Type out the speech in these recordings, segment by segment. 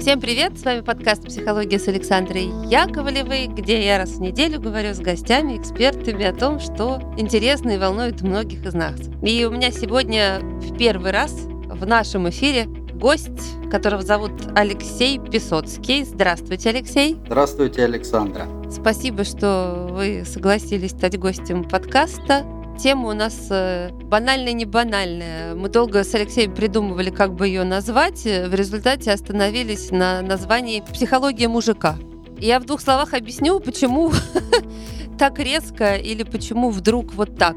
Всем привет! С вами подкаст «Психология» с Александрой Яковлевой, где я раз в неделю говорю с гостями, экспертами о том, что интересно и волнует многих из нас. И у меня сегодня в первый раз в нашем эфире гость, которого зовут Алексей Песоцкий. Здравствуйте, Алексей. Здравствуйте, Александра. Спасибо, что вы согласились стать гостем подкаста. Тема у нас э, банальная, не банальная. Мы долго с Алексеем придумывали, как бы ее назвать. В результате остановились на названии «Психология мужика». Я в двух словах объясню, почему так резко или почему вдруг вот так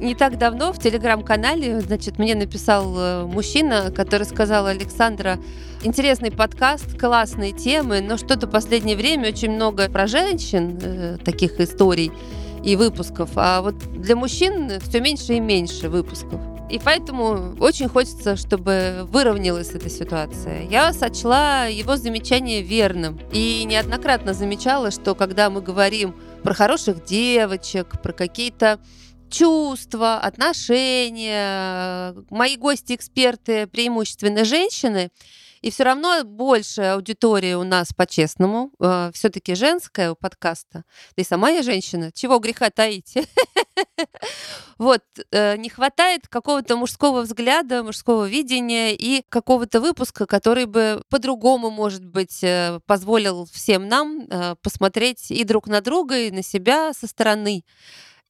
не так давно в телеграм-канале, значит, мне написал э, мужчина, который сказал, Александра, интересный подкаст, классные темы, но что-то последнее время очень много про женщин, э, таких историй и выпусков, а вот для мужчин все меньше и меньше выпусков. И поэтому очень хочется, чтобы выровнялась эта ситуация. Я сочла его замечание верным. И неоднократно замечала, что когда мы говорим про хороших девочек, про какие-то чувства, отношения. Мои гости-эксперты преимущественно женщины. И все равно больше аудитория у нас по-честному. Э, Все-таки женская у подкаста. Да и сама я женщина. Чего греха таить? Вот, э, не хватает какого-то мужского взгляда, мужского видения и какого-то выпуска, который бы по-другому, может быть, э, позволил всем нам посмотреть и друг на друга, и на себя со стороны.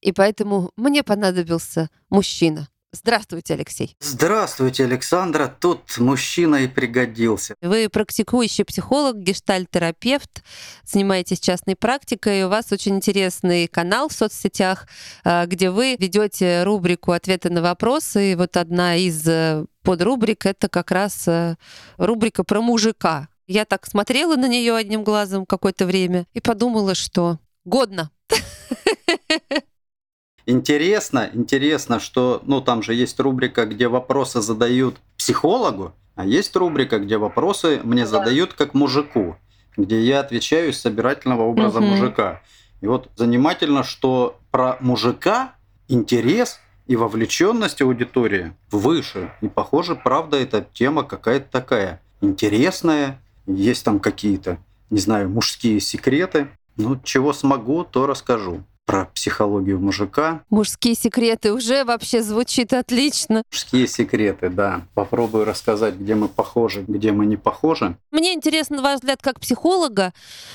И поэтому мне понадобился мужчина. Здравствуйте, Алексей. Здравствуйте, Александра. Тут мужчина и пригодился. Вы практикующий психолог, гештальтерапевт, занимаетесь частной практикой. У вас очень интересный канал в соцсетях, а, где вы ведете рубрику «Ответы на вопросы». И вот одна из э, подрубрик — это как раз э, рубрика про мужика. Я так смотрела на нее одним глазом какое-то время и подумала, что годно. Интересно, интересно, что ну, там же есть рубрика, где вопросы задают психологу, а есть рубрика, где вопросы мне задают как мужику, где я отвечаю из собирательного образа угу. мужика. И вот занимательно, что про мужика интерес и вовлеченность аудитории выше. И похоже, правда, эта тема какая-то такая интересная. Есть там какие-то, не знаю, мужские секреты. Ну, чего смогу, то расскажу про психологию мужика. Мужские секреты уже вообще звучит отлично. Мужские секреты, да. Попробую рассказать, где мы похожи, где мы не похожи. Мне интересно ваш взгляд как психолога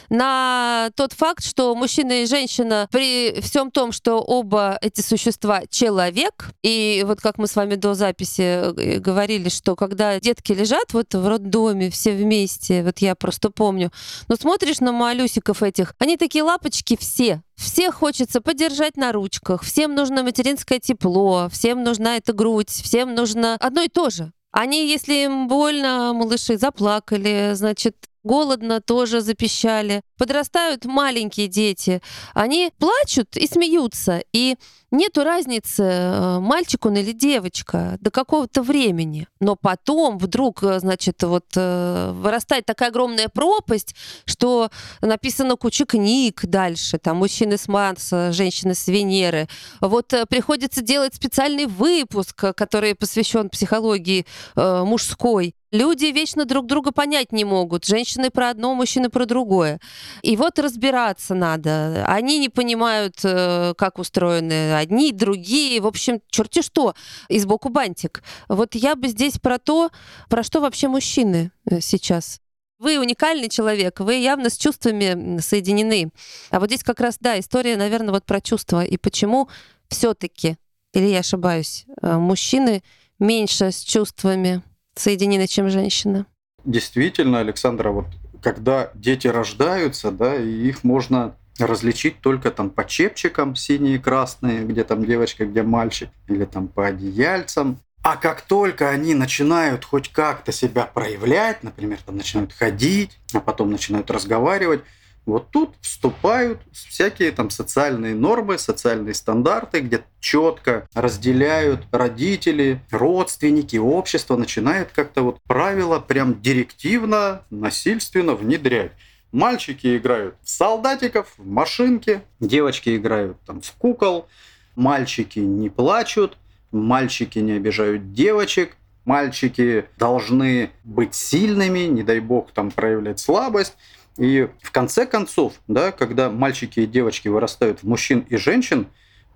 на тот факт, что мужчина и женщина при всем том, что оба эти существа человек, и вот как мы с вами до записи э, говорили, что когда детки лежат вот в роддоме все вместе, вот я просто помню, но смотришь на малюсиков этих, они такие лапочки все, всех хочется подержать на ручках, всем нужно материнское тепло, всем нужна эта грудь, всем нужно одно и то же. Они, если им больно, малыши заплакали, значит, голодно тоже запищали. Подрастают маленькие дети, они плачут и смеются, и нету разницы, э, мальчик он или девочка, до какого-то времени. Но потом вдруг, э, значит, вот э, вырастает такая огромная пропасть, что написано куча книг дальше, там мужчины с Марса, женщины с Венеры. Вот приходится делать специальный выпуск, который посвящен психологии мужской. Люди вечно друг друга понять не могут. Женщины про одно, мужчины про другое. И вот разбираться надо. Они не понимают, э, как устроены одни, другие. В общем, черти что, и сбоку бантик. Вот я бы здесь про то, про что вообще мужчины э, сейчас. Вы уникальный человек, вы явно с чувствами соединены. А вот здесь как раз, да, история, наверное, вот про чувства. И почему все-таки, или я ошибаюсь, э, мужчины меньше с чувствами соединены, чем женщина. Действительно, Александра, вот когда дети рождаются, да, и их можно различить только там по чепчикам синие красные, где там девочка, где мальчик, или там по одеяльцам. А как только они начинают хоть как-то себя проявлять, например, там начинают ходить, а потом начинают разговаривать, вот тут вступают всякие там социальные нормы, социальные стандарты, где четко разделяют родители, родственники, общество, начинает как-то вот правила прям директивно, насильственно внедрять. Мальчики играют в солдатиков, в машинки, девочки играют там в кукол, мальчики не плачут, мальчики не обижают девочек, Мальчики должны быть сильными, не дай бог там проявлять слабость. И в конце концов, да, когда мальчики и девочки вырастают в мужчин и женщин,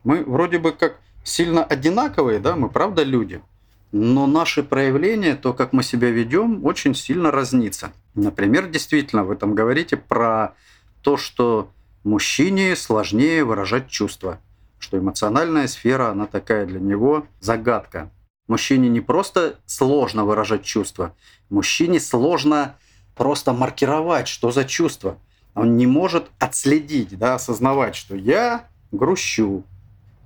мы вроде бы как сильно одинаковые, да, мы правда люди. Но наши проявления, то, как мы себя ведем, очень сильно разнится. Например, действительно, вы там говорите про то, что мужчине сложнее выражать чувства, что эмоциональная сфера, она такая для него загадка. Мужчине не просто сложно выражать чувства, мужчине сложно просто маркировать, что за чувство. Он не может отследить, да, осознавать, что я грущу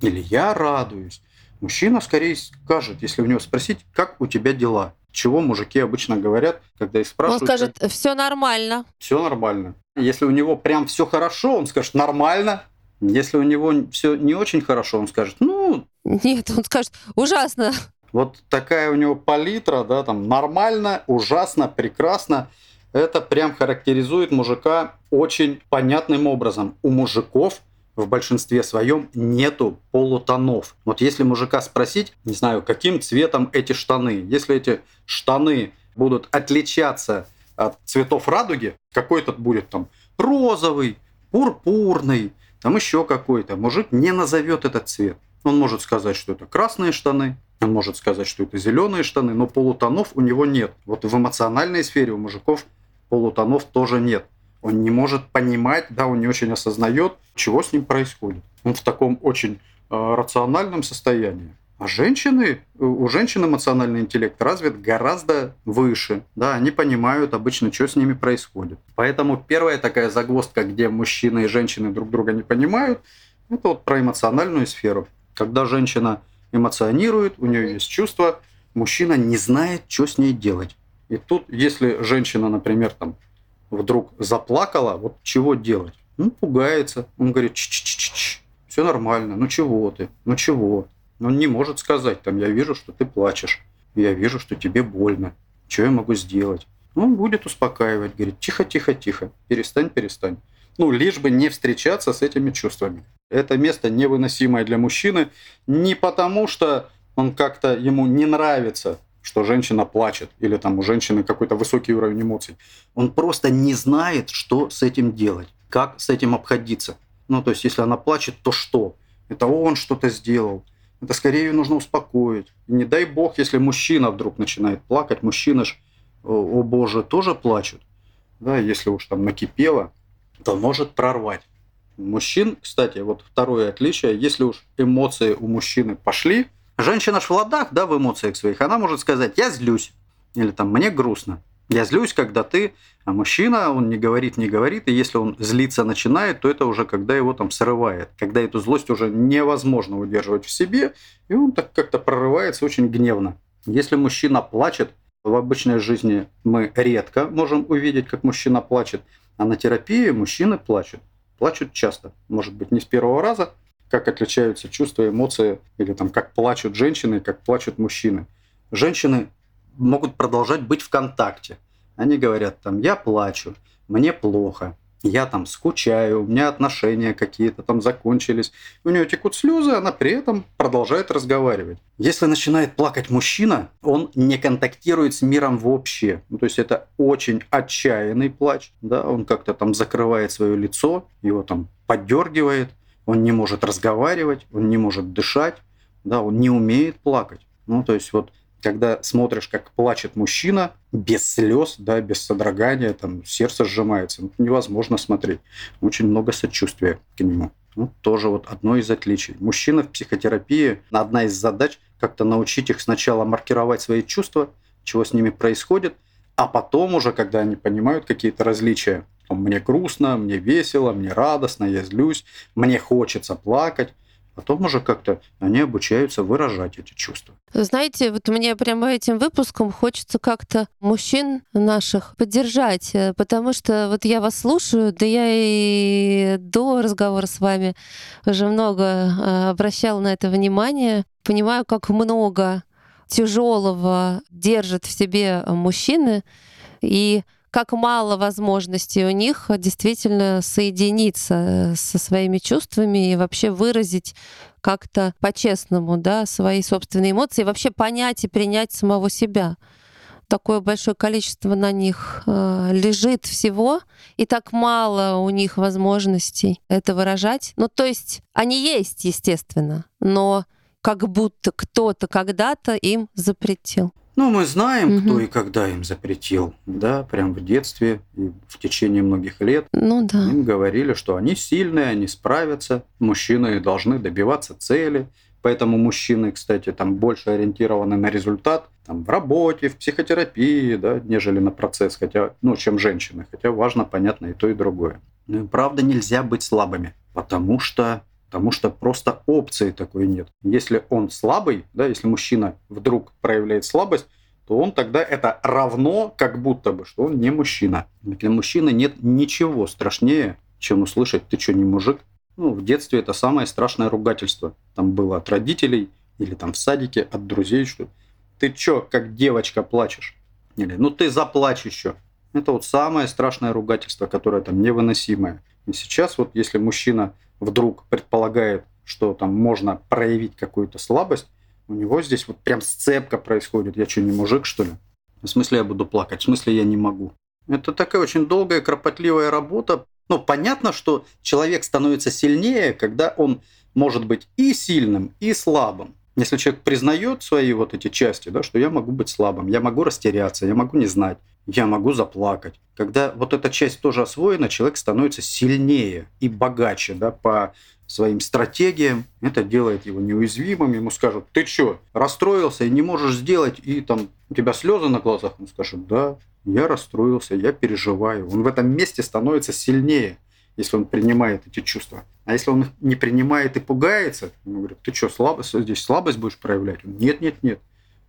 или я радуюсь. Мужчина скорее скажет, если у него спросить, как у тебя дела. Чего мужики обычно говорят, когда их спрашивают? Он скажет, все нормально. Все нормально. Если у него прям все хорошо, он скажет, нормально. Если у него все не очень хорошо, он скажет, ну... Нет, он скажет, ужасно. Вот такая у него палитра, да, там нормально, ужасно, прекрасно. Это прям характеризует мужика очень понятным образом. У мужиков в большинстве своем нету полутонов. Вот если мужика спросить, не знаю, каким цветом эти штаны, если эти штаны будут отличаться от цветов радуги, какой-то будет там розовый, пурпурный, там еще какой-то, мужик не назовет этот цвет. Он может сказать, что это красные штаны, он может сказать, что это зеленые штаны, но полутонов у него нет. Вот в эмоциональной сфере у мужиков полутонов тоже нет. Он не может понимать, да, он не очень осознает, чего с ним происходит. Он в таком очень э, рациональном состоянии. А женщины, у женщин эмоциональный интеллект развит гораздо выше. Да, они понимают обычно, что с ними происходит. Поэтому первая такая загвоздка, где мужчины и женщины друг друга не понимают, это вот про эмоциональную сферу. Когда женщина эмоционирует, у нее есть чувства, мужчина не знает, что с ней делать. И тут, если женщина, например, там вдруг заплакала, вот чего делать? Ну, пугается. Он говорит, ч -ч -ч -ч все нормально, ну чего ты, ну чего? Он не может сказать, там, я вижу, что ты плачешь, я вижу, что тебе больно, что я могу сделать? Он будет успокаивать, говорит, тихо, тихо, тихо, перестань, перестань. Ну, лишь бы не встречаться с этими чувствами. Это место невыносимое для мужчины не потому, что он как-то ему не нравится что женщина плачет, или там у женщины какой-то высокий уровень эмоций. Он просто не знает, что с этим делать, как с этим обходиться. Ну, то есть, если она плачет, то что? Это он что-то сделал. Это скорее ее нужно успокоить. Не дай бог, если мужчина вдруг начинает плакать, мужчина ж, о боже, тоже плачут. Да, если уж там накипело, то может прорвать. Мужчин, кстати, вот второе отличие, если уж эмоции у мужчины пошли, Женщина ж в ладах, да, в эмоциях своих, она может сказать «я злюсь» или там «мне грустно». Я злюсь, когда ты, а мужчина, он не говорит, не говорит, и если он злиться начинает, то это уже когда его там срывает, когда эту злость уже невозможно удерживать в себе, и он так как-то прорывается очень гневно. Если мужчина плачет, в обычной жизни мы редко можем увидеть, как мужчина плачет, а на терапии мужчины плачут. Плачут часто. Может быть, не с первого раза, как отличаются чувства, эмоции, или там как плачут женщины, как плачут мужчины. Женщины могут продолжать быть в контакте. Они говорят там, я плачу, мне плохо, я там скучаю, у меня отношения какие-то там закончились. У нее текут слезы, она при этом продолжает разговаривать. Если начинает плакать мужчина, он не контактирует с миром вообще. Ну, то есть это очень отчаянный плач. Да? Он как-то там закрывает свое лицо, его там подергивает, он не может разговаривать, он не может дышать, да, он не умеет плакать. Ну, то есть вот когда смотришь, как плачет мужчина, без слез, да, без содрогания, там сердце сжимается, ну, невозможно смотреть. Очень много сочувствия к нему. Ну, тоже вот одно из отличий. Мужчина в психотерапии, одна из задач, как-то научить их сначала маркировать свои чувства, чего с ними происходит, а потом уже, когда они понимают какие-то различия, мне грустно, мне весело, мне радостно, я злюсь, мне хочется плакать. Потом уже как-то они обучаются выражать эти чувства. Знаете, вот мне прямо этим выпуском хочется как-то мужчин наших поддержать, э, потому что вот я вас слушаю, да я и до разговора с вами уже много э, обращала на это внимание, понимаю, как много тяжелого держат в себе мужчины, и как мало возможностей у них действительно соединиться э, со своими чувствами и вообще выразить как-то по-честному, да, свои собственные эмоции, вообще понять и принять самого себя. Такое большое количество на них э, лежит всего, и так мало у них возможностей это выражать. Ну, то есть они есть, естественно, но как будто кто-то когда-то им запретил. Ну, мы знаем, угу. кто и когда им запретил, да, прям в детстве и в течение многих лет. Ну да. Им говорили, что они сильные, они справятся, мужчины должны добиваться цели. Поэтому мужчины, кстати, там больше ориентированы на результат там, в работе, в психотерапии, да, нежели на процесс, хотя, ну, чем женщины. Хотя важно, понятно, и то, и другое. Но правда нельзя быть слабыми, потому что потому что просто опции такой нет. Если он слабый, да, если мужчина вдруг проявляет слабость, то он тогда это равно как будто бы, что он не мужчина. Для мужчины нет ничего страшнее, чем услышать «ты что, не мужик?». Ну, в детстве это самое страшное ругательство. Там было от родителей или там в садике от друзей, что «ты что, как девочка, плачешь?» Или «ну ты заплачь еще». Это вот самое страшное ругательство, которое там невыносимое. И сейчас вот если мужчина вдруг предполагает, что там можно проявить какую-то слабость, у него здесь вот прям сцепка происходит. Я что, не мужик, что ли? В смысле я буду плакать? В смысле я не могу? Это такая очень долгая, кропотливая работа. Ну, понятно, что человек становится сильнее, когда он может быть и сильным, и слабым. Если человек признает свои вот эти части, да, что я могу быть слабым, я могу растеряться, я могу не знать, я могу заплакать. Когда вот эта часть тоже освоена, человек становится сильнее и богаче да, по своим стратегиям. Это делает его неуязвимым. Ему скажут, ты что, расстроился и не можешь сделать, и там у тебя слезы на глазах? Он скажет, да, я расстроился, я переживаю. Он в этом месте становится сильнее если он принимает эти чувства. А если он их не принимает и пугается, ему говорят, ты что, слабость, здесь слабость будешь проявлять? нет, нет, нет.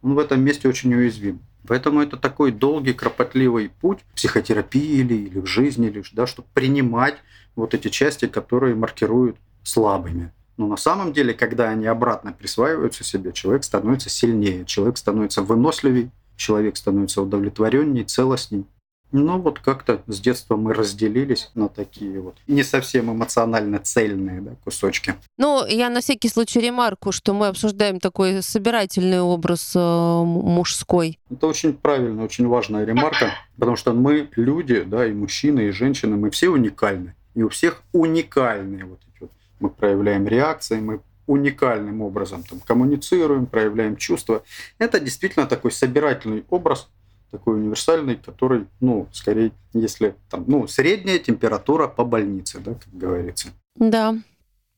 Он в этом месте очень уязвим. Поэтому это такой долгий, кропотливый путь в психотерапии или, или в жизни, лишь, да, чтобы принимать вот эти части, которые маркируют слабыми. Но на самом деле, когда они обратно присваиваются себе, человек становится сильнее, человек становится выносливее, человек становится удовлетвореннее, целостней. Ну вот как-то с детства мы разделились на такие вот не совсем эмоционально цельные да, кусочки. Ну, я на всякий случай ремарку, что мы обсуждаем такой собирательный образ э, мужской. Это очень правильно, очень важная ремарка, потому что мы люди, да, и мужчины, и женщины, мы все уникальны. И у всех уникальные вот эти вот. Мы проявляем реакции, мы уникальным образом там коммуницируем, проявляем чувства. Это действительно такой собирательный образ, такой универсальный, который, ну, скорее, если там, ну, средняя температура по больнице, да, как говорится. Да.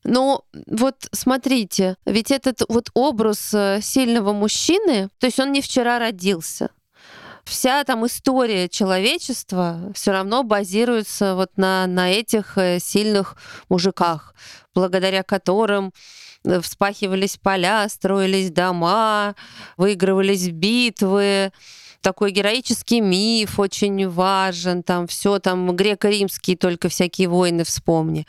Ну, вот смотрите, ведь этот вот образ э, сильного мужчины, то есть он не вчера родился. Вся там история человечества все равно базируется вот на, на этих э, сильных мужиках, благодаря которым э, вспахивались поля, строились дома, выигрывались битвы, такой героический миф очень важен, там все там греко-римские только всякие войны вспомни,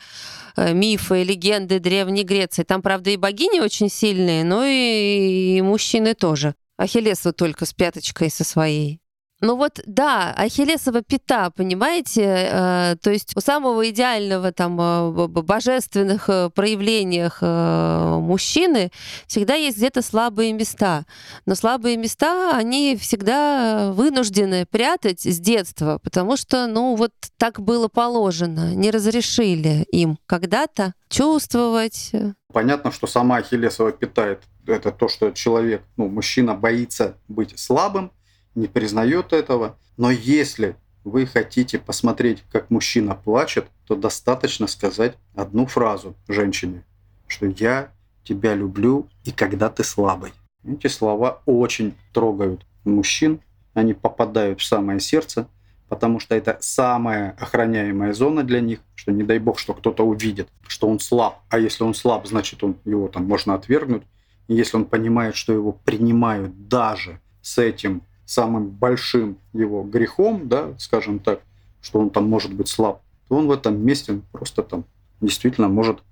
э, мифы, легенды Древней Греции. Там, правда, и богини очень сильные, но и, и мужчины тоже. Ахиллес вот только с пяточкой со своей. Ну вот, да, ахиллесова пята, понимаете, э, то есть у самого идеального там э, божественных э, проявлениях мужчины всегда есть где-то слабые места. Но слабые места, они всегда вынуждены прятать с детства, потому что, ну вот так было положено, не разрешили им когда-то чувствовать. Понятно, что сама ахиллесова пята — это то, что человек, ну, мужчина боится быть слабым, не признает этого. Но если вы хотите посмотреть, как мужчина плачет, то достаточно сказать одну фразу женщине, что я тебя люблю и когда ты слабый. Эти слова очень трогают мужчин, они попадают в самое сердце, потому что это самая охраняемая зона для них, что не дай бог, что кто-то увидит, что он слаб, а если он слаб, значит он его там можно отвергнуть. И если он понимает, что его принимают даже с этим самым большим его грехом, да, скажем так, что он там может быть слаб, то он в этом месте просто там действительно может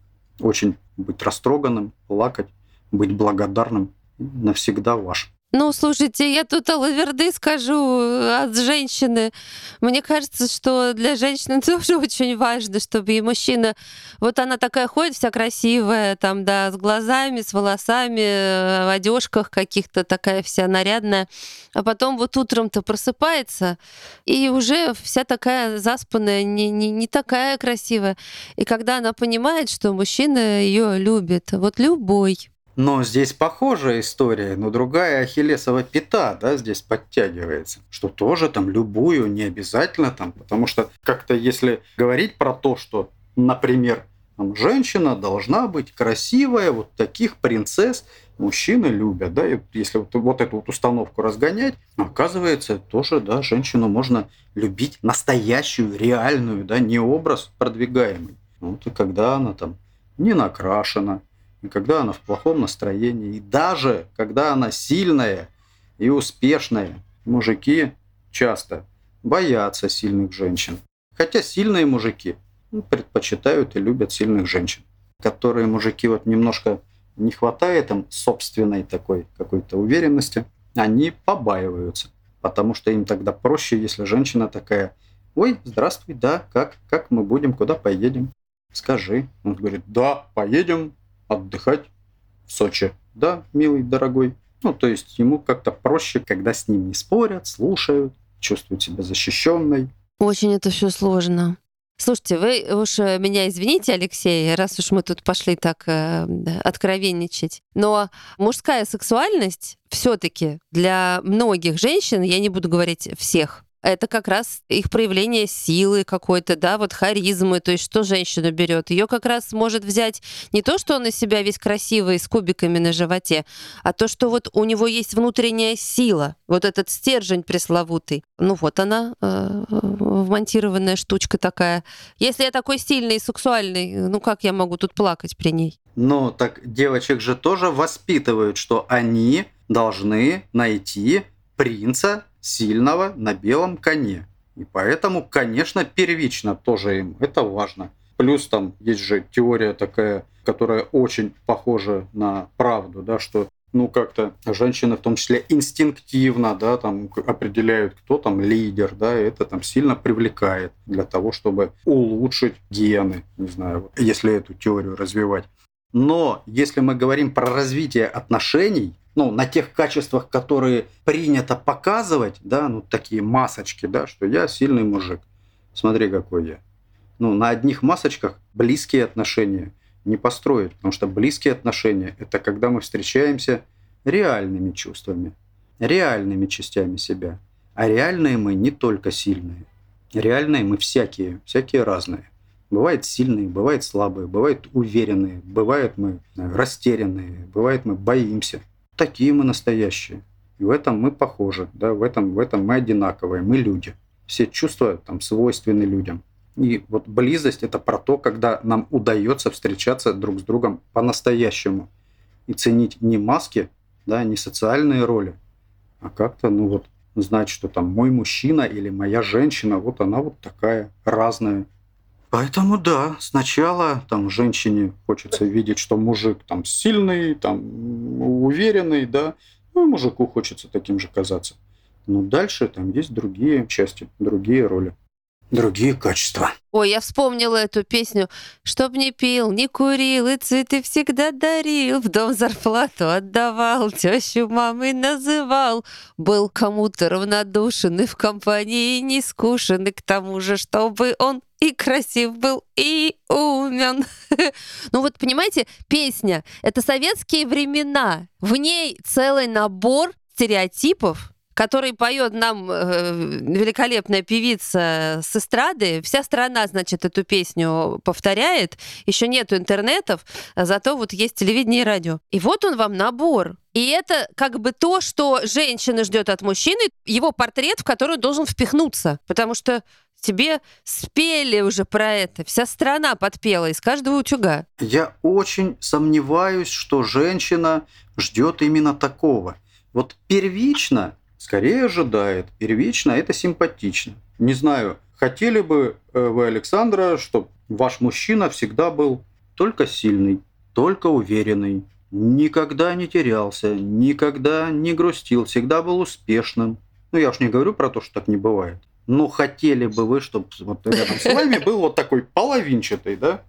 очень быть растроганным, плакать, быть благодарным, навсегда ваш. Ну, слушайте, я тут алаверды скажу э, от женщины. Мне кажется, что для женщины тоже очень важно, чтобы и мужчина... Вот она такая ходит вся красивая, там, да, с глазами, с волосами, э, в одежках каких-то, такая вся нарядная. А потом вот утром-то просыпается, и уже вся такая заспанная, не, не, не такая красивая. И когда она понимает, что мужчина ее любит, вот любой, но здесь похожая история, но другая ахиллесова пята, да, здесь подтягивается, что тоже там любую, не обязательно там, потому что как-то если говорить про то, что, например, там, женщина должна быть красивая, вот таких принцесс мужчины любят, да, и если вот, вот эту вот установку разгонять, оказывается, тоже, да, женщину можно любить настоящую, реальную, да, не образ продвигаемый. Вот и когда она там не накрашена, и когда она в плохом настроении, и даже когда она сильная и успешная. Мужики часто боятся сильных женщин. Хотя сильные мужики ну, предпочитают и любят сильных женщин. Которые мужики вот немножко не хватает им собственной такой какой-то уверенности, они побаиваются. Потому что им тогда проще, если женщина такая, ой, здравствуй, да, как, как мы будем, куда поедем? Скажи. Он говорит, да, поедем, отдыхать в Сочи. Да, милый, дорогой. Ну, то есть ему как-то проще, когда с ним не спорят, слушают, чувствуют себя защищенной. Очень это все сложно. Слушайте, вы уж э, меня извините, Алексей, раз уж мы тут пошли так э, откровенничать, но мужская сексуальность все-таки для многих женщин, я не буду говорить всех, это как раз их проявление силы какой-то, да, вот харизмы, то есть что женщина берет. Ее как раз может взять не то, что он из себя весь красивый с кубиками на животе, а то, что вот у него есть внутренняя сила, вот этот стержень пресловутый. Ну вот она, э, вмонтированная штучка такая. Если я такой сильный и сексуальный, ну как я могу тут плакать при ней? Ну, так девочек же тоже воспитывают, что они должны найти принца сильного на белом коне. И поэтому, конечно, первично тоже им это важно. Плюс там есть же теория такая, которая очень похожа на правду, да, что ну, как-то женщины в том числе инстинктивно, да, там определяют, кто там лидер, да, и это там сильно привлекает для того, чтобы улучшить гены, не знаю, если эту теорию развивать. Но если мы говорим про развитие отношений, ну, на тех качествах, которые принято показывать, да, ну, такие масочки, да, что я сильный мужик. Смотри, какой я. Ну, на одних масочках близкие отношения не построить, потому что близкие отношения – это когда мы встречаемся реальными чувствами, реальными частями себя. А реальные мы не только сильные. Реальные мы всякие, всякие разные. Бывает сильные, бывает слабые, бывают уверенные, бывает мы растерянные, бывает мы боимся – такие мы настоящие. И в этом мы похожи, да, в этом, в этом мы одинаковые, мы люди. Все чувства там свойственны людям. И вот близость – это про то, когда нам удается встречаться друг с другом по-настоящему и ценить не маски, да, не социальные роли, а как-то, ну вот, знать, что там мой мужчина или моя женщина, вот она вот такая разная, Поэтому да, сначала там женщине хочется видеть, что мужик там сильный, там уверенный, да, ну, мужику хочется таким же казаться. Но дальше там есть другие части, другие роли другие качества. Ой, я вспомнила эту песню. Чтоб не пил, не курил, и цветы всегда дарил, в дом зарплату отдавал, тещу мамы называл. Был кому-то равнодушен и в компании не скушен, и к тому же, чтобы он и красив был, и умен. ну вот, понимаете, песня — это советские времена. В ней целый набор стереотипов, который поет нам э, великолепная певица с эстрады. Вся страна, значит, эту песню повторяет. Еще нету интернетов, зато вот есть телевидение и радио. И вот он вам набор. И это как бы то, что женщина ждет от мужчины, его портрет, в который должен впихнуться. Потому что тебе спели уже про это. Вся страна подпела из каждого утюга. Я очень сомневаюсь, что женщина ждет именно такого. Вот первично скорее ожидает. Первично это симпатично. Не знаю, хотели бы э, вы, Александра, чтобы ваш мужчина всегда был только сильный, только уверенный, никогда не терялся, никогда не грустил, всегда был успешным. Ну, я уж не говорю про то, что так не бывает. Но хотели бы вы, чтобы вот рядом с вами был вот такой половинчатый, да,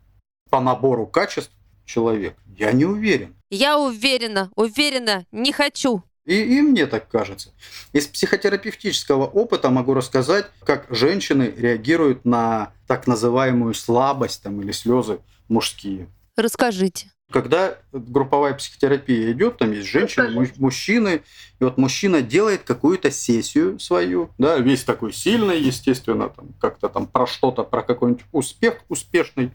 по набору качеств человек? Я не уверен. Я уверена, уверена, не хочу. И, и мне так кажется. Из психотерапевтического опыта могу рассказать, как женщины реагируют на так называемую слабость там, или слезы мужские. Расскажите. Когда групповая психотерапия идет, там есть женщины, мужчины, и вот мужчина делает какую-то сессию свою, да, весь такой сильный, естественно, там как-то там про что-то, про какой-нибудь успех успешный,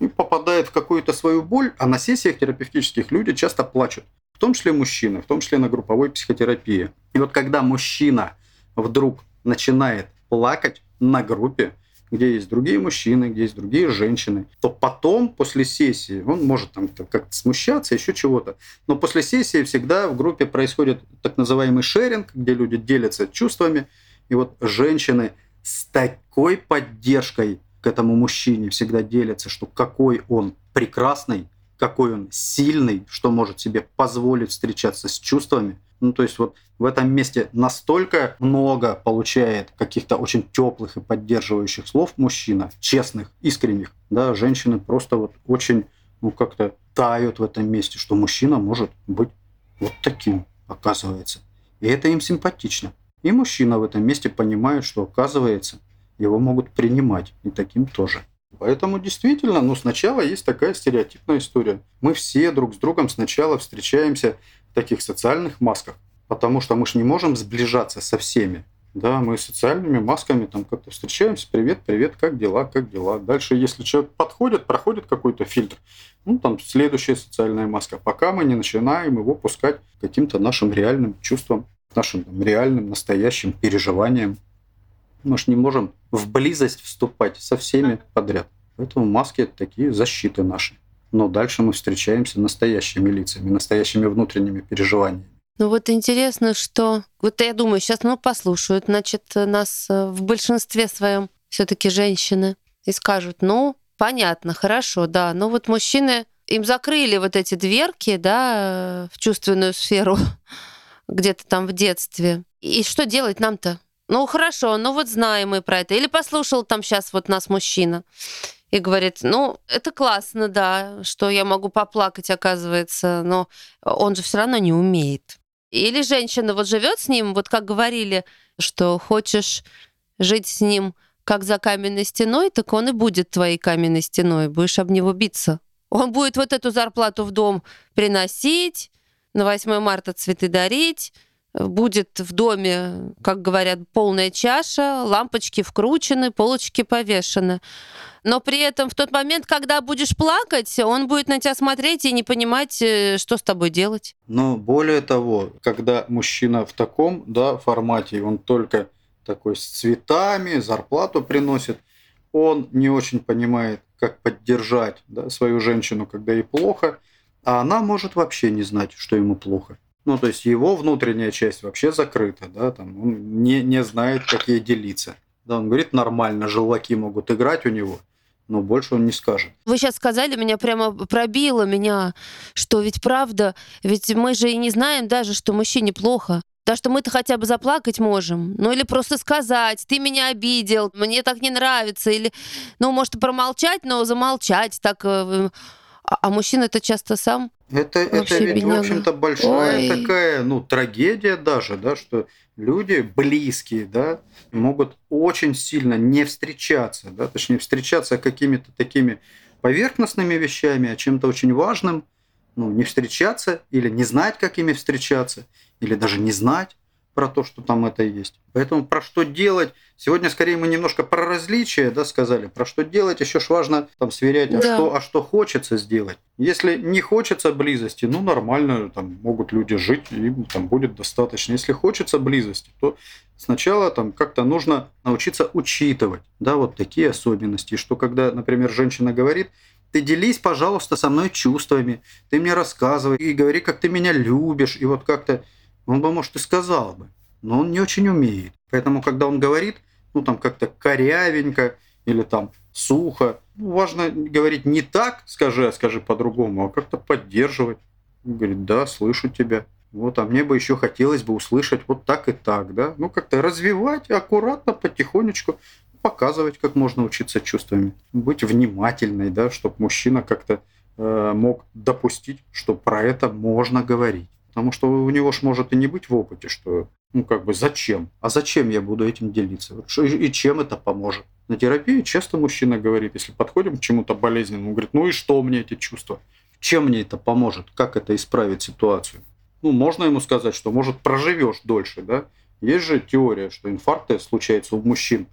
и попадает в какую-то свою боль, а на сессиях терапевтических люди часто плачут том числе мужчины, в том числе на групповой психотерапии. И вот когда мужчина вдруг начинает плакать на группе, где есть другие мужчины, где есть другие женщины, то потом, после сессии, он может там как-то смущаться, еще чего-то. Но после сессии всегда в группе происходит так называемый шеринг, где люди делятся чувствами. И вот женщины с такой поддержкой к этому мужчине всегда делятся, что какой он прекрасный, какой он сильный, что может себе позволить встречаться с чувствами. Ну, то есть вот в этом месте настолько много получает каких-то очень теплых и поддерживающих слов мужчина, честных, искренних, да, женщины просто вот очень, ну, как-то тают в этом месте, что мужчина может быть вот таким, оказывается. И это им симпатично. И мужчина в этом месте понимает, что, оказывается, его могут принимать, и таким тоже. Поэтому действительно, ну, сначала есть такая стереотипная история. Мы все друг с другом сначала встречаемся в таких социальных масках, потому что мы же не можем сближаться со всеми. Да, мы социальными масками там как-то встречаемся. Привет, привет, как дела, как дела. Дальше, если человек подходит, проходит какой-то фильтр, ну, там следующая социальная маска. Пока мы не начинаем его пускать каким-то нашим реальным чувствам, нашим там, реальным, настоящим переживаниям. Мы же не можем в близость вступать со всеми подряд. Поэтому маски – такие защиты наши. Но дальше мы встречаемся настоящими лицами, настоящими внутренними переживаниями. Ну вот интересно, что... Вот я думаю, сейчас ну, послушают, значит, нас э, в большинстве своем все таки женщины и скажут, ну, понятно, хорошо, да, но вот мужчины, им закрыли вот эти дверки, да, в чувственную сферу где-то там в детстве. И что делать нам-то? Ну хорошо, ну вот знаем мы про это. Или послушал там сейчас вот нас мужчина и говорит, ну это классно, да, что я могу поплакать, оказывается, но он же все равно не умеет. Или женщина вот живет с ним, вот как говорили, что хочешь жить с ним как за каменной стеной, так он и будет твоей каменной стеной, будешь об него биться. Он будет вот эту зарплату в дом приносить, на 8 марта цветы дарить, будет в доме, как говорят, полная чаша, лампочки вкручены, полочки повешены. Но при этом в тот момент, когда будешь плакать, он будет на тебя смотреть и не понимать, э, что с тобой делать. Но более того, когда мужчина в таком да, формате, он только такой с цветами, зарплату приносит, он не очень понимает, как поддержать да, свою женщину, когда ей плохо, а она может вообще не знать, что ему плохо. Ну, то есть его внутренняя часть вообще закрыта, да, там он не, не знает, как ей делиться. Да, он говорит, нормально, желваки могут играть у него, но больше он не скажет. Вы сейчас сказали, меня прямо пробило меня, что ведь правда, ведь мы же и не знаем даже, что мужчине плохо. Да что мы-то хотя бы заплакать можем. Ну или просто сказать, ты меня обидел, мне так не нравится. Или, ну, может, промолчать, но замолчать. Так, э, а, а мужчина это часто сам это, это ведь, бедняга. в общем-то, большая Ой. такая, ну, трагедия даже, да, что люди близкие, да, могут очень сильно не встречаться, да, точнее, встречаться какими-то такими поверхностными вещами, а чем-то очень важным, ну, не встречаться или не знать, как ими встречаться, или даже не знать про то, что там это есть. Поэтому про что делать, сегодня скорее мы немножко про различия да, сказали, про что делать, еще ж важно там сверять, а, да. что, а что хочется сделать. Если не хочется близости, ну нормально, там могут люди жить, и там будет достаточно. Если хочется близости, то сначала там как-то нужно научиться учитывать, да, вот такие особенности, что когда, например, женщина говорит, ты делись, пожалуйста, со мной чувствами, ты мне рассказывай и говори, как ты меня любишь, и вот как-то он бы, может, и сказал бы, но он не очень умеет. Поэтому, когда он говорит, ну, там как-то корявенько или там сухо, ну, важно говорить не так, скажи, а скажи по-другому, а как-то поддерживать. Говорит, да, слышу тебя. Вот, а мне бы еще хотелось бы услышать вот так и так, да? Ну, как-то развивать аккуратно, потихонечку, показывать, как можно учиться чувствами. Быть внимательной, да, чтобы мужчина как-то э, мог допустить, что про это можно говорить. Потому что у него ж может и не быть в опыте, что ну как бы зачем? А зачем я буду этим делиться? И чем это поможет? На терапии часто мужчина говорит, если подходим к чему-то болезненному, он говорит, ну и что мне эти чувства? Чем мне это поможет? Как это исправить ситуацию? Ну, можно ему сказать, что, может, проживешь дольше, да? Есть же теория, что инфаркты случаются у мужчин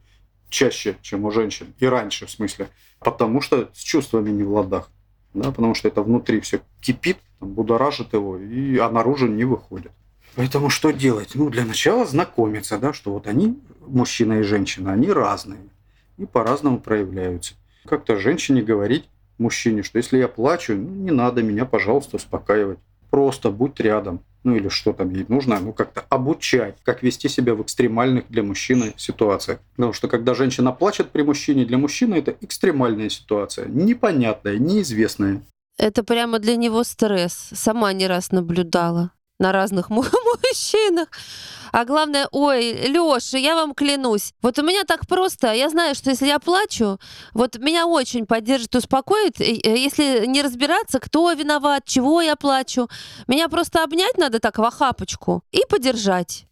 чаще, чем у женщин, и раньше, в смысле, потому что с чувствами не в ладах, да, потому что это внутри все кипит, там, будоражит его, и, а наружу не выходит. Поэтому что делать? Ну, для начала знакомиться, да, что вот они, мужчина и женщина, они разные и по-разному проявляются. Как-то женщине говорить мужчине, что если я плачу, ну, не надо меня, пожалуйста, успокаивать. Просто будь рядом. Ну или что там ей нужно, ну как-то обучать, как вести себя в экстремальных для мужчины ситуациях. Потому что когда женщина плачет при мужчине, для мужчины это экстремальная ситуация, непонятная, неизвестная. Это прямо для него стресс. Сама не раз наблюдала на разных мужчинах. А главное, ой, Лёша, я вам клянусь, вот у меня так просто, я знаю, что если я плачу, вот меня очень поддержит, успокоит, э, если не разбираться, кто виноват, чего я плачу, меня просто обнять надо так в охапочку и поддержать.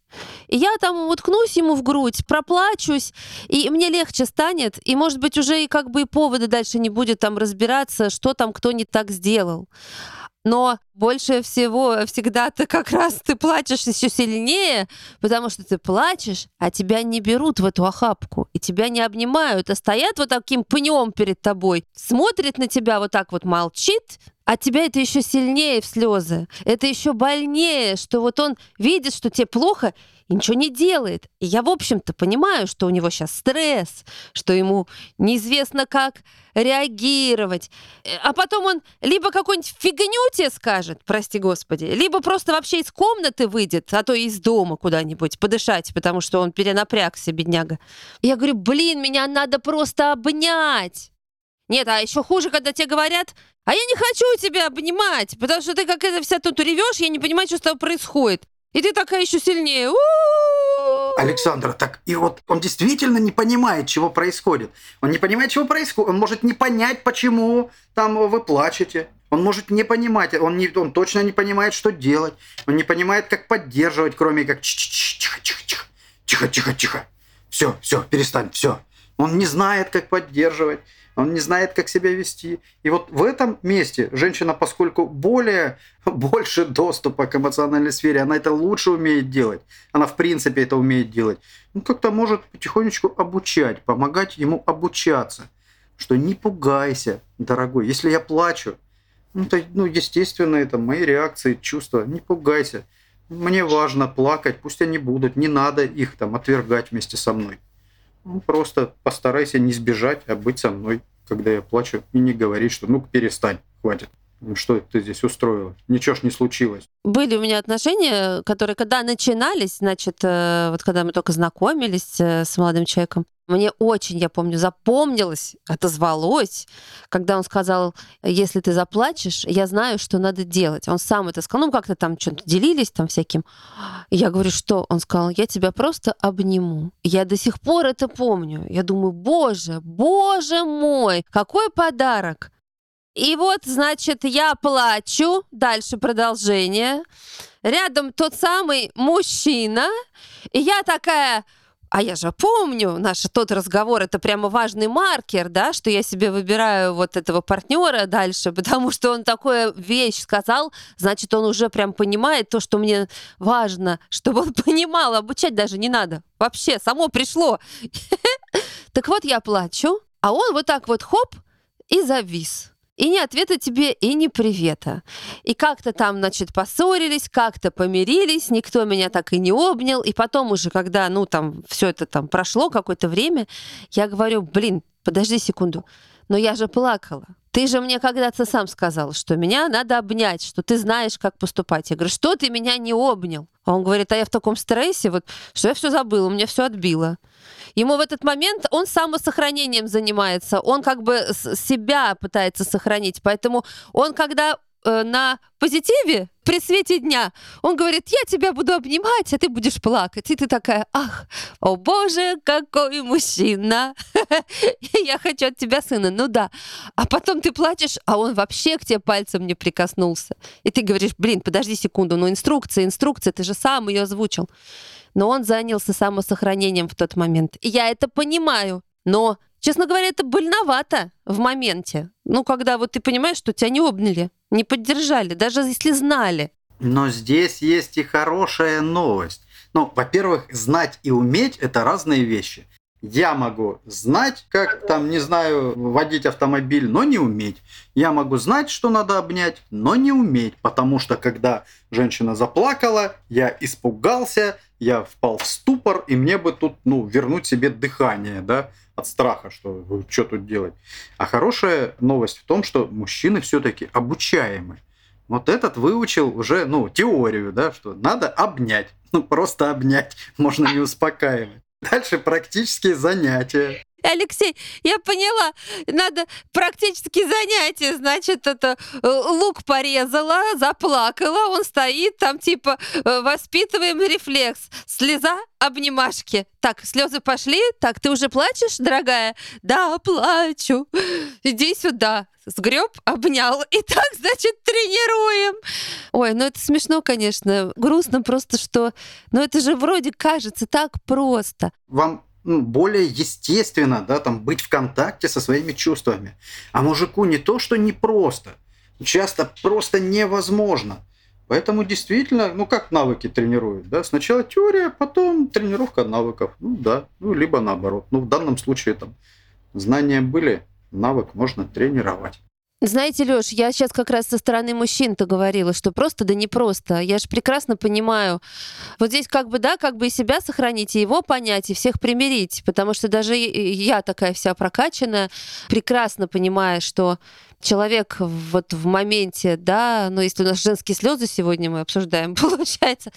И я там уткнусь ему в грудь, проплачусь, и мне легче станет, и, может быть, уже и как бы и повода дальше не будет там разбираться, что там кто не так сделал но больше всего всегда ты как раз ты плачешь еще сильнее, потому что ты плачешь, а тебя не берут в эту охапку, и тебя не обнимают, а стоят вот таким пнем перед тобой, смотрят на тебя вот так вот, молчит, а тебя это еще сильнее в слезы. Это еще больнее, что вот он видит, что тебе плохо, и ничего не делает. И я, в общем-то, понимаю, что у него сейчас стресс, что ему неизвестно, как реагировать. Э, а потом он либо какую-нибудь фигню тебе скажет, прости господи, либо просто вообще из комнаты выйдет, а то и из дома куда-нибудь подышать, потому что он перенапрягся, бедняга. Я говорю, блин, меня надо просто обнять. Нет, а еще хуже, когда тебе говорят, а я не хочу тебя обнимать, потому что ты как это вся тут ревешь, я не понимаю, что с тобой происходит. И ты такая еще сильнее. Александра, так и вот он действительно не понимает, чего происходит. Он не понимает, чего происходит. Он может не понять, почему там вы плачете. Он может не понимать, он, не, он точно не понимает, что делать. Он не понимает, как поддерживать, кроме как тихо, тихо, тихо, тихо, тихо, тихо. Все, все, перестань, все. Он не знает, как поддерживать он не знает, как себя вести. И вот в этом месте женщина, поскольку более, больше доступа к эмоциональной сфере, она это лучше умеет делать. Она в принципе это умеет делать. Ну, как-то может потихонечку обучать, помогать ему обучаться. Что не пугайся, дорогой. Если я плачу, ну, это, ну, естественно, это мои реакции, чувства. Не пугайся. Мне важно плакать, пусть они будут. Не надо их там отвергать вместе со мной. Ну, просто постарайся не сбежать, а быть со мной, когда я плачу, и не говорить, что ну перестань, хватит. Что ты здесь устроила? Ничего ж не случилось. Были у меня отношения, которые когда начинались, значит, э, вот когда мы только знакомились э, с молодым человеком, мне очень, я помню, запомнилось, отозвалось, когда он сказал, если ты заплачешь, я знаю, что надо делать. Он сам это сказал, ну как-то там что-то делились там всяким. я говорю, что? Он сказал, я тебя просто обниму. Я до сих пор это помню. Я думаю, боже, боже мой, какой подарок. И вот, значит, я плачу, дальше продолжение. Рядом тот самый мужчина, и я такая, а я же помню наш тот разговор, это прямо важный маркер, да, что я себе выбираю вот этого партнера дальше, потому что он такую вещь сказал, значит, он уже прям понимает то, что мне важно, чтобы он понимал, обучать даже не надо. Вообще, само пришло. Так вот, я плачу, а он вот так вот хоп и завис. И ни ответа тебе, и ни привета. И как-то там, значит, поссорились, как-то помирились, никто меня так и не обнял. И потом уже, когда, ну, там, все это там прошло какое-то время, я говорю, блин, подожди секунду, но я же плакала. Ты же мне когда-то сам сказал, что меня надо обнять, что ты знаешь, как поступать. Я говорю, что ты меня не обнял? А он говорит, а я в таком стрессе, вот, что я все забыла, у меня все отбило. Ему в этот момент он самосохранением занимается, он как бы себя пытается сохранить. Поэтому он, когда э, на позитиве при свете дня. Он говорит, я тебя буду обнимать, а ты будешь плакать. И ты такая, ах, о боже, какой мужчина. Я хочу от тебя сына. Ну да. А потом ты плачешь, а он вообще к тебе пальцем не прикоснулся. И ты говоришь, блин, подожди секунду, ну инструкция, инструкция, ты же сам ее озвучил. Но он занялся самосохранением в тот момент. И я это понимаю. Но Честно говоря, это больновато в моменте. Ну, когда вот ты понимаешь, что тебя не обняли, не поддержали, даже если знали. Но здесь есть и хорошая новость. Ну, во-первых, знать и уметь – это разные вещи. Я могу знать, как там, не знаю, водить автомобиль, но не уметь. Я могу знать, что надо обнять, но не уметь. Потому что когда женщина заплакала, я испугался, я впал в ступор, и мне бы тут, ну, вернуть себе дыхание, да, от страха, что что тут делать. А хорошая новость в том, что мужчины все-таки обучаемы. Вот этот выучил уже, ну, теорию, да, что надо обнять. Ну, просто обнять, можно не успокаивать. Дальше практические занятия. Алексей, я поняла, надо практически занятие, значит, это э, лук порезала, заплакала, он стоит там типа э, воспитываем рефлекс, слеза, обнимашки. Так, слезы пошли, так, ты уже плачешь, дорогая? Да, плачу. Иди сюда, сгреб, обнял. И так, значит, тренируем. Ой, ну это смешно, конечно. Грустно просто, что... Ну это же вроде кажется так просто. Вам ну, более естественно, да, там, быть в контакте со своими чувствами. А мужику не то, что непросто, часто просто невозможно. Поэтому действительно, ну как навыки тренируют, да? Сначала теория, потом тренировка навыков. Ну да, ну либо наоборот. Ну в данном случае там знания были, навык можно тренировать. Знаете, Лёш, я сейчас как раз со стороны мужчин-то говорила, что просто да не просто. Я же прекрасно понимаю. Вот здесь как бы, да, как бы и себя сохранить, и его понять, и всех примирить. Потому что даже я такая вся прокачанная, прекрасно понимаю, что человек вот в моменте, да, ну если у нас женские слезы сегодня мы обсуждаем, получается,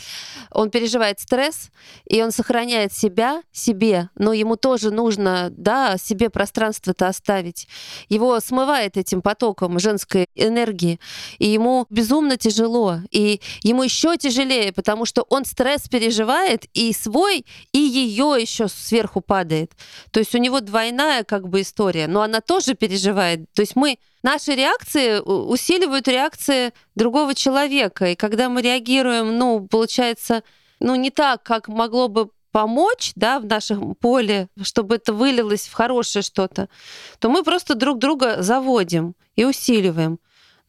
он переживает стресс, и он сохраняет себя себе, но ему тоже нужно, да, себе пространство-то оставить. Его смывает этим потоком женской энергии, и ему безумно тяжело, и ему еще тяжелее, потому что он стресс переживает и свой, и ее еще сверху падает. То есть у него двойная как бы история, но она тоже переживает. То есть мы наши реакции усиливают реакции другого человека. И когда мы реагируем, ну, получается, ну, не так, как могло бы помочь да, в нашем поле, чтобы это вылилось в хорошее что-то, то мы просто друг друга заводим и усиливаем.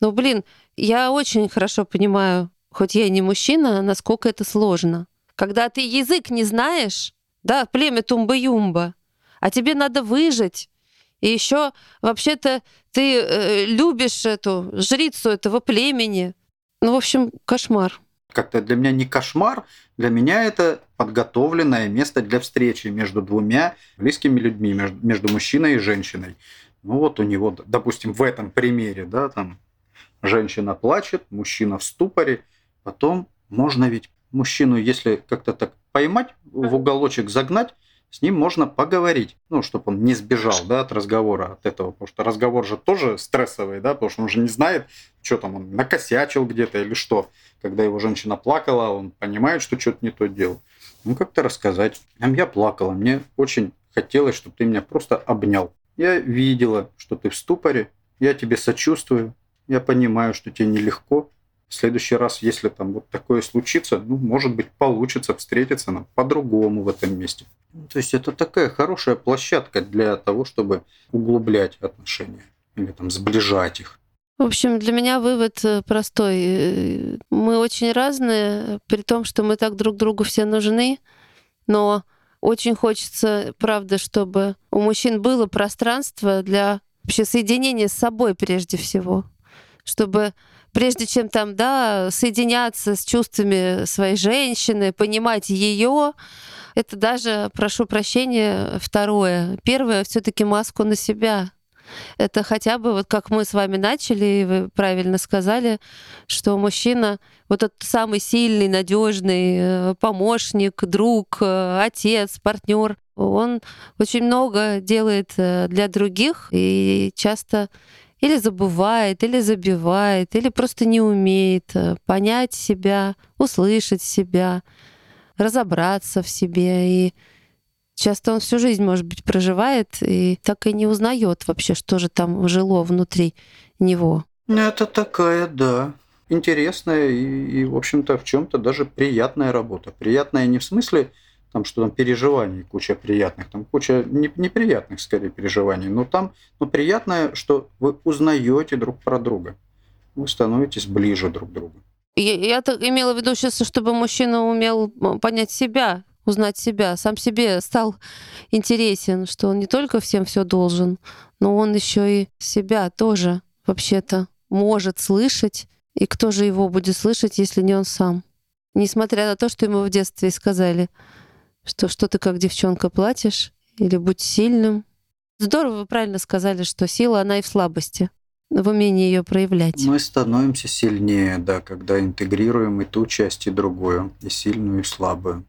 Но, блин, я очень хорошо понимаю, хоть я и не мужчина, насколько это сложно. Когда ты язык не знаешь, да, племя Тумба-Юмба, а тебе надо выжить, и еще вообще-то ты э, любишь эту жрицу этого племени. Ну, в общем, кошмар. Как-то для меня не кошмар, для меня это подготовленное место для встречи между двумя близкими людьми, между, между мужчиной и женщиной. Ну вот у него, допустим, в этом примере, да, там женщина плачет, мужчина в ступоре, потом можно ведь мужчину, если как-то так поймать, в уголочек загнать, с ним можно поговорить, ну, чтобы он не сбежал, да, от разговора, от этого, потому что разговор же тоже стрессовый, да, потому что он же не знает, что там он накосячил где-то или что. Когда его женщина плакала, он понимает, что что-то не то делал. Ну, как-то рассказать. Я плакала, мне очень хотелось, чтобы ты меня просто обнял. Я видела, что ты в ступоре, я тебе сочувствую, я понимаю, что тебе нелегко, в следующий раз, если там вот такое случится, ну, может быть, получится встретиться нам по-другому в этом месте. Ну, то есть это такая хорошая площадка для того, чтобы углублять отношения или там сближать их. В общем, для меня вывод э, простой. Э, мы очень разные, при том, что мы так друг другу все нужны, но очень хочется, правда, чтобы у мужчин было пространство для вообще соединения с собой прежде всего, чтобы прежде чем там, да, соединяться с чувствами своей женщины, понимать ее, это даже, прошу прощения, второе. Первое, все-таки маску на себя. Это хотя бы, вот как мы с вами начали, и вы правильно сказали, что мужчина вот этот самый сильный, надежный э, помощник, друг, э, отец, партнер, он очень много делает э, для других и часто или забывает, или забивает, или просто не умеет э, понять себя, услышать себя, разобраться в себе. И часто он всю жизнь, может быть, проживает и так и не узнает вообще, что же там жило внутри него. Это такая, да, интересная и, и в общем-то, в чем-то даже приятная работа. Приятная не в смысле там, что там переживаний куча приятных, там куча неприятных, скорее, переживаний, но там но приятное, что вы узнаете друг про друга, вы становитесь ближе друг к другу. Я, я имела в виду сейчас, чтобы мужчина умел понять себя, узнать себя, сам себе стал интересен, что он не только всем все должен, но он еще и себя тоже вообще-то может слышать. И кто же его будет слышать, если не он сам? Несмотря на то, что ему в детстве сказали — что что ты как девчонка платишь, или будь сильным. Здорово вы правильно сказали, что сила, она и в слабости, в умении ее проявлять. Мы становимся сильнее, да, когда интегрируем и ту часть, и другую, и сильную, и слабую.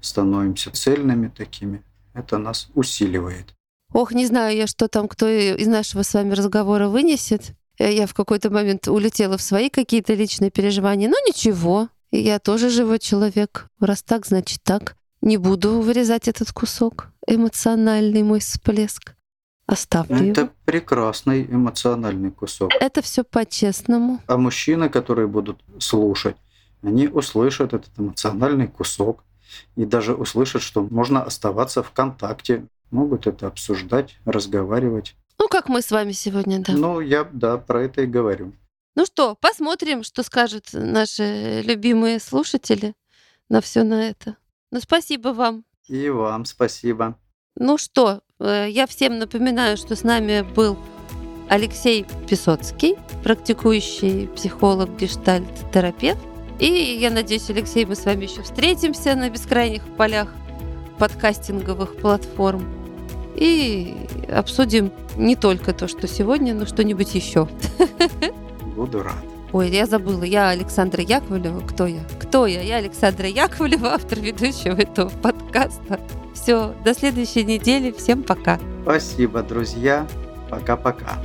Становимся цельными такими. Это нас усиливает. Ох, не знаю я, что там кто из нашего с вами разговора вынесет. Э, я в какой-то момент улетела в свои какие-то личные переживания. Ну ничего, я тоже живой человек. Раз так, значит так. Не буду вырезать этот кусок. Эмоциональный мой всплеск. Оставлю Это его. прекрасный эмоциональный кусок. Это все по-честному. А мужчины, которые будут слушать, они услышат этот эмоциональный кусок и даже услышат, что можно оставаться в контакте, могут это обсуждать, разговаривать. Ну, как мы с вами сегодня, да. Ну, я, да, про это и говорю. Ну что, посмотрим, что скажут наши любимые слушатели на все на это. Ну, спасибо вам. И вам спасибо. Ну что, э, я всем напоминаю, что с нами был Алексей Песоцкий, практикующий психолог, гештальт-терапевт. И я надеюсь, Алексей, мы с вами еще встретимся на бескрайних полях подкастинговых платформ и обсудим не только то, что сегодня, но что-нибудь еще. Буду рад. Ой, я забыла, я Александра Яковлева. Кто я? Кто я? Я Александра Яковлева, автор ведущего этого подкаста. Все, до следующей недели. Всем пока. Спасибо, друзья. Пока-пока.